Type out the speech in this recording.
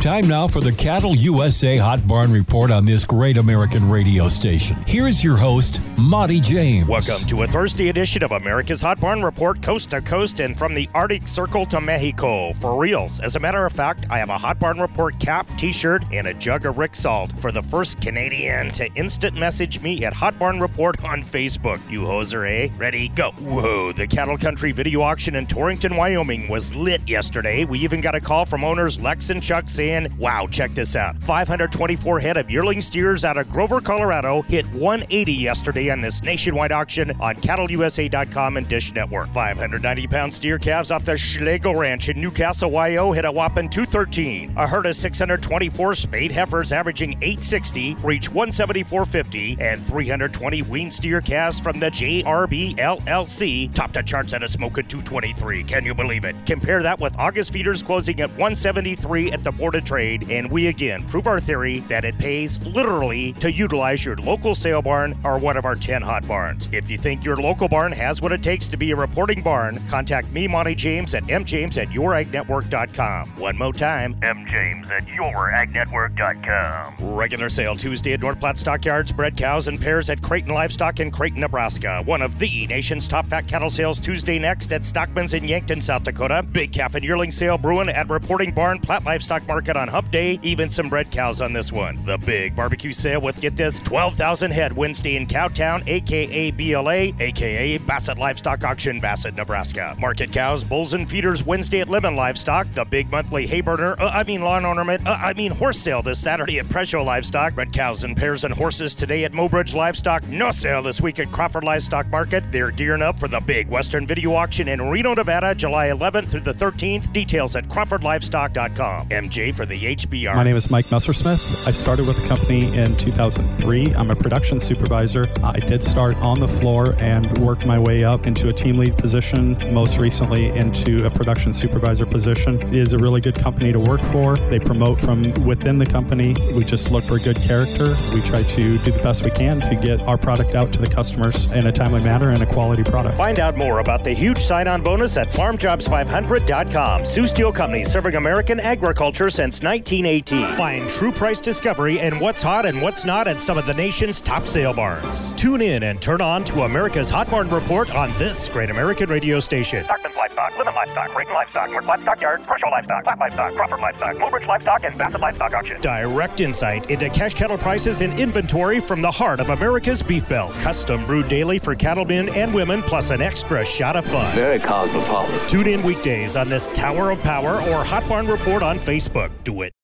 Time now for the Cattle USA Hot Barn Report on this great American radio station. Here's your host, Monty James. Welcome to a Thursday edition of America's Hot Barn Report, coast to coast and from the Arctic Circle to Mexico. For reals. As a matter of fact, I have a Hot Barn Report cap, t shirt, and a jug of Rick Salt for the first Canadian to instant message me at Hot Barn Report on Facebook. You hoser, eh? Ready, go. Whoa, the cattle country video auction in Torrington, Wyoming was lit yesterday. We even got a call from owners Lex and Chuck saying, wow, check this out. 524 head of yearling steers out of Grover, Colorado hit 180 yesterday on this nationwide auction on cattleusa.com and Dish Network. 590 pound steer calves off the Schlegel Ranch in Newcastle, Wyoming hit a whopping 213. A herd of 624 spayed heifers averaging 860 reach 174.50 and 320 wean steer calves from the JRB LLC topped the charts at a smoking 223. Can you believe it? Compare that with August feeders closing at 173 at the Board of Trade, and we again prove our theory that it pays literally to utilize your local sale barn or one of our 10 hot barns. If you think your local barn has what it takes to be a reporting barn, contact me, Monty James, at mjames at youragnetwork.com. One more time, mjames at youragnetwork.com. Regular sale Tuesday at North Platte Stockyards, bred cows and pairs at Creighton Livestock in Creighton, Nebraska. One of the nation's top fat cattle sales Tuesday next at Stockman's in Yankton, South Dakota. Big calf and yearling sale brewing at Reporting Barn, Platte Livestock Market on Hump Day. Even some bred cows on this one. The big barbecue sale with, get this, 12,000 head Wednesday in Cowtown, aka BLA, aka Bassett Livestock Auction, Bassett, Nebraska. Market cows, bulls, and feeders Wednesday at Lemmon Livestock. The big monthly hay burner, uh, I mean lawn ornament, uh, I mean horse sale this Saturday at Presho Livestock. Red cows and pairs and horses today at Mobridge Livestock. No sale this week at Crawford Livestock Market. They're gearing up for the big Western Video Auction in Reno, Nevada, July 11th through the 13th. Details at CrawfordLivestock.com. MJ for the HBR. My name is Mike Messersmith. I started with the company in 2003. I'm a production supervisor. I did start on the floor and worked my way up into a team lead position, most recently into a production supervisor position. It is a really good company to work for. They promote from within the company. We just look for good character. We try to do the best we can to get our product out to the customers in a timely manner and a quality product. Find out more about the huge sign on bonus at farmjobs500.com. Sioux Steel Company serving American agriculture since 1918. Find true price discovery and what's hot and what's not at some of the nation's top sale barns. Tune in and turn on to America's Hot Barn Report on this great American radio station. Stockman's Livestock, Lemmon Livestock, Creighton Livestock, North Livestock Yard, Presho Livestock, Platte Livestock, Crawford Livestock, Mobridge Livestock, and Bassett Livestock Auction. Direct insight into cash cattle prices and inventory from the heart of America's beef belt. Custom brewed daily for cattlemen and women, plus an extra shot of fun. Very cosmopolitan. Tune in weekdays on this Tower of Power or Hot Barn Report on Facebook. Do it.